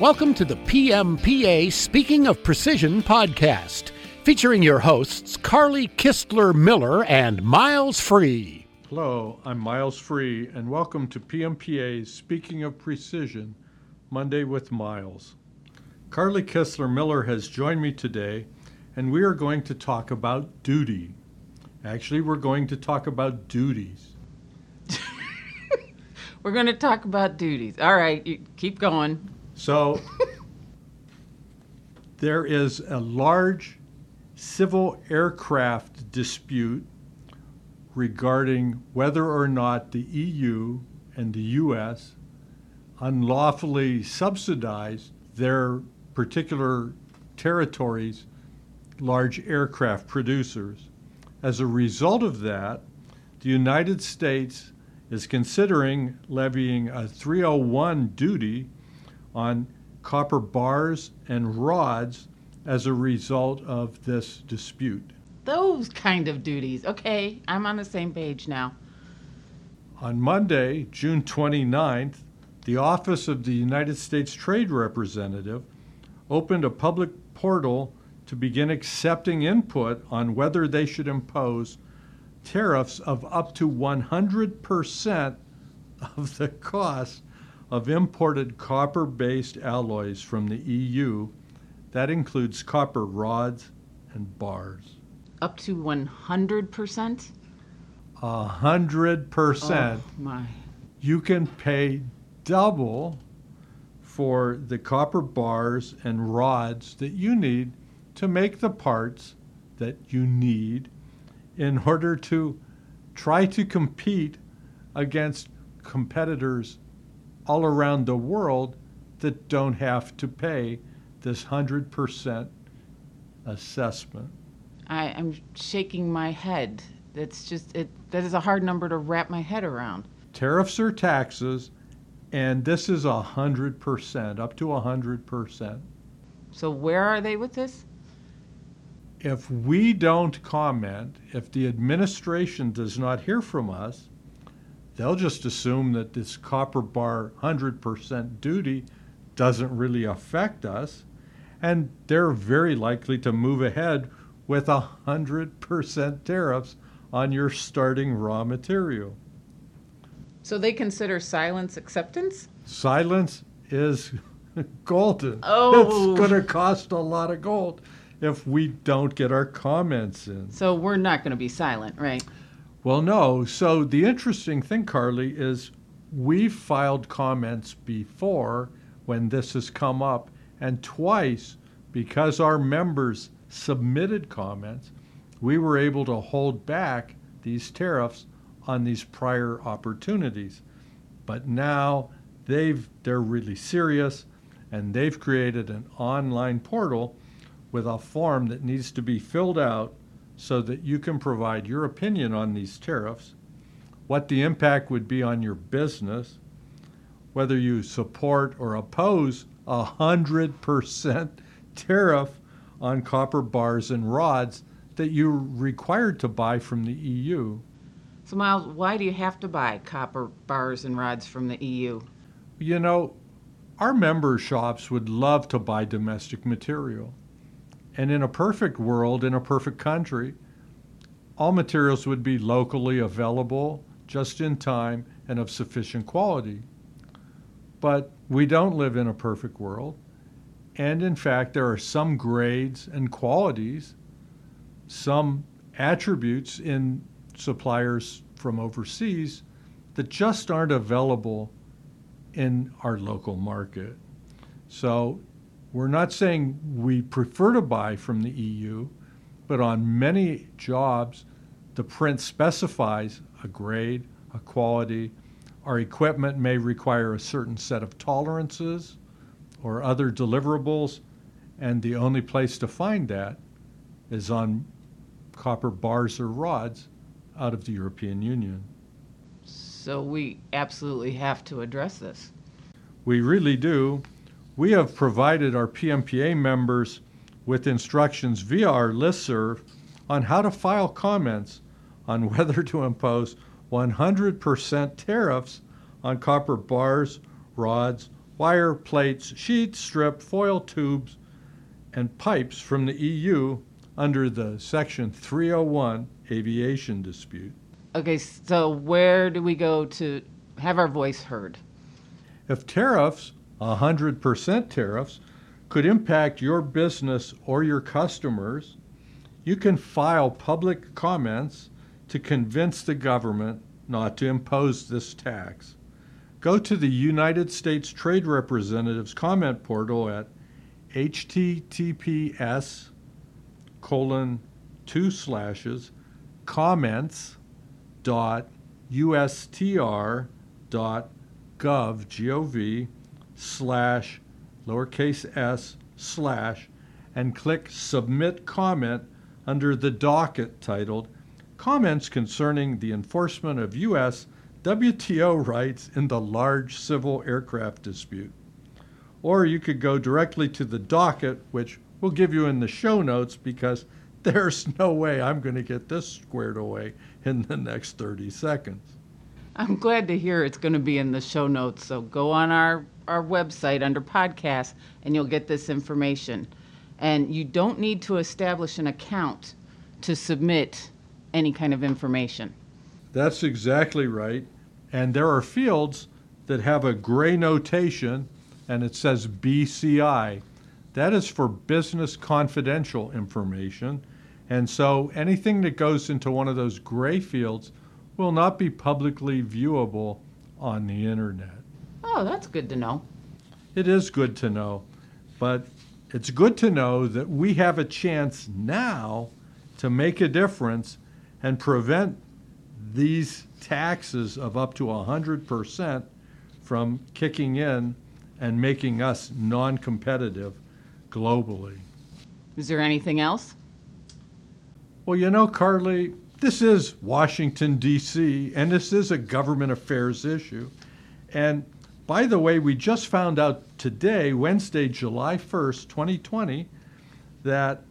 Welcome to the PMPA Speaking of Precision podcast, featuring your hosts Carly Kistler Miller and Miles Free. Hello, I'm Miles Free, and welcome to PMPA's Speaking of Precision Monday with Miles. Carly Kistler Miller has joined me today, and we are going to talk about duty. Actually, we're going to talk about duties. We're going to talk about duties. All right, you keep going. So, there is a large civil aircraft dispute regarding whether or not the EU and the US unlawfully subsidized their particular territories' large aircraft producers. As a result of that, the United States is considering levying a 301 duty on copper bars and rods as a result of this dispute. Those kind of duties. Okay, I'm on the same page now. On Monday, June 29th, the Office of the United States Trade Representative opened a public portal to begin accepting input on whether they should impose tariffs of up to 100% of the cost of imported copper based alloys from the EU. That includes copper rods and bars. Up to 100%? Hundred percent. Oh, my. You can pay double for the copper bars and rods that you need to make the parts that you need in order to try to compete against competitors all around the world that don't have to pay this 100% assessment. I, I'm shaking my head. That's just, it. that is a hard number to wrap my head around. Tariffs are taxes, and this is 100%, up to 100%. So, where are they with this? if we don't comment, if the administration does not hear from us, they'll just assume that this copper bar 100% duty doesn't really affect us. And they're very likely to move ahead with 100% tariffs on your starting raw material. So, they consider silence acceptance? Silence is golden. Oh. It's going to cost a lot of gold if we don't get our comments in. So, we're not going to be silent, right? Well, no. So the interesting thing, Carly, is we've filed comments before when this has come up, and twice, because our members submitted comments, we were able to hold back these tariffs on these prior opportunities. But now they've they're really serious and they've created an online portal with a form that needs to be filled out so that you can provide your opinion on these tariffs, what the impact would be on your business, whether you support or oppose a 100% tariff on copper bars and rods that you're required to buy from the EU. So, Miles, why do you have to buy copper bars and rods from the EU? You know, our member shops would love to buy domestic material. And in a perfect world, in a perfect country, all materials would be locally available, just in time, and of sufficient quality. But we don't live in a perfect world. And in fact, there are some grades and qualities, some attributes in suppliers from overseas that just aren't available in our local market. So we're not saying we prefer to buy from the EU, but on many jobs, the print specifies a grade, a quality. Our equipment may require a certain set of tolerances or other deliverables, and the only place to find that is on copper bars or rods out of the European Union. So, we absolutely have to address this. We really do. We have provided our PMPA members with instructions via our listserv on how to file comments on whether to impose 100% tariffs on copper bars, rods, wire, plates, sheets, strip, foil tubes, and pipes from the EU under the Section 301 aviation dispute. Okay, so where do we go to have our voice heard? If tariffs, 100% tariffs, could impact your business or your customers, you can file public comments to convince the government not to impose this tax. Go to the United States Trade Representatives comment portal at https colon two slashes comments dot ustr dot gov gov slash lowercase s slash and click submit comment under the docket titled comments concerning the enforcement of U.S. WTO rights in the large civil aircraft dispute. Or you could go directly to the docket, which we'll give you in the show notes because there's no way I'm going to get this squared away in the next 30 seconds. I'm glad to hear it's going to be in the show notes. So go on our, our website under podcasts and you'll get this information. And you don't need to establish an account to submit any kind of information. That's exactly right. And there are fields that have a gray notation and it says BCI. That is for business confidential information. And so anything that goes into one of those gray fields will not be publicly viewable on the internet. Oh, that's good to know. It is good to know. But it's good to know that we have a chance now to make a difference and prevent these taxes of up to 100% from kicking in and making us non competitive globally. Is there anything else? Well, you know, Carly, this is Washington, D.C., and this is a government affairs issue. And by the way, we just found out today, Wednesday, July 1st, 2020, that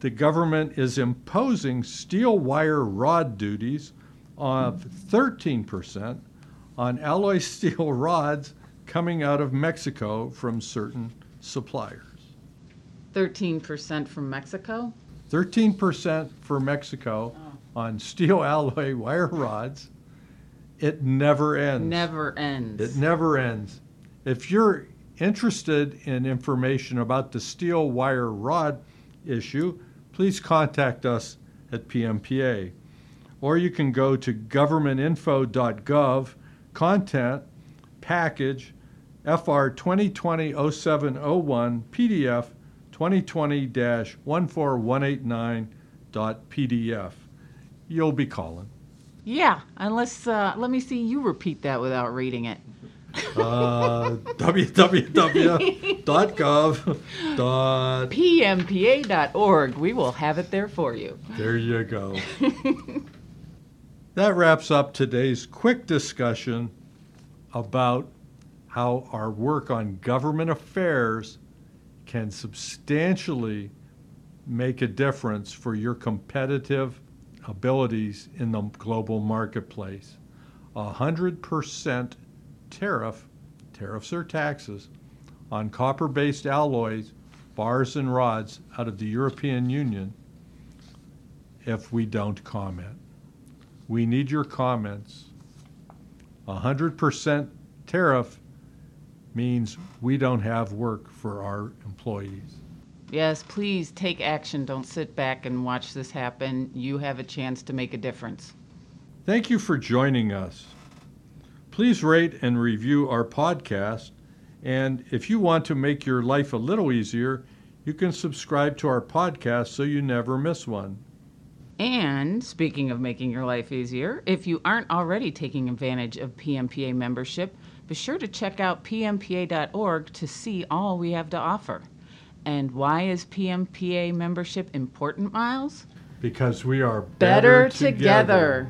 the government is imposing steel wire rod duties of 13% on alloy steel rods coming out of Mexico from certain suppliers. 13% from Mexico? 13% for Mexico oh. on steel alloy wire rods. It never ends. Never ends. It never ends. If you're interested in information about the steel wire rod issue, please contact us at PMPA. Or you can go to governmentinfo.gov, content, package, FR 2020 0701, PDF 2020 14189.pdf. You'll be calling. Yeah, unless, uh, let me see you repeat that without reading it. Uh, www.gov. Dot, PMPA.org. We will have it there for you. there you go. that wraps up today's quick discussion about how our work on government affairs can substantially make a difference for your competitive abilities in the global marketplace. A 100% tariff, tariffs or taxes, on copper based alloys, bars, and rods out of the European Union if we don't comment. We need your comments. A 100% tariff means we don't have work for our employees. Yes, please take action. Don't sit back and watch this happen. You have a chance to make a difference. Thank you for joining us. Please rate and review our podcast. And if you want to make your life a little easier, you can subscribe to our podcast so you never miss one. And speaking of making your life easier, if you aren't already taking advantage of PMPA membership, be sure to check out pmpa.org to see all we have to offer. And why is PMPA membership important, Miles? Because we are Better better, together.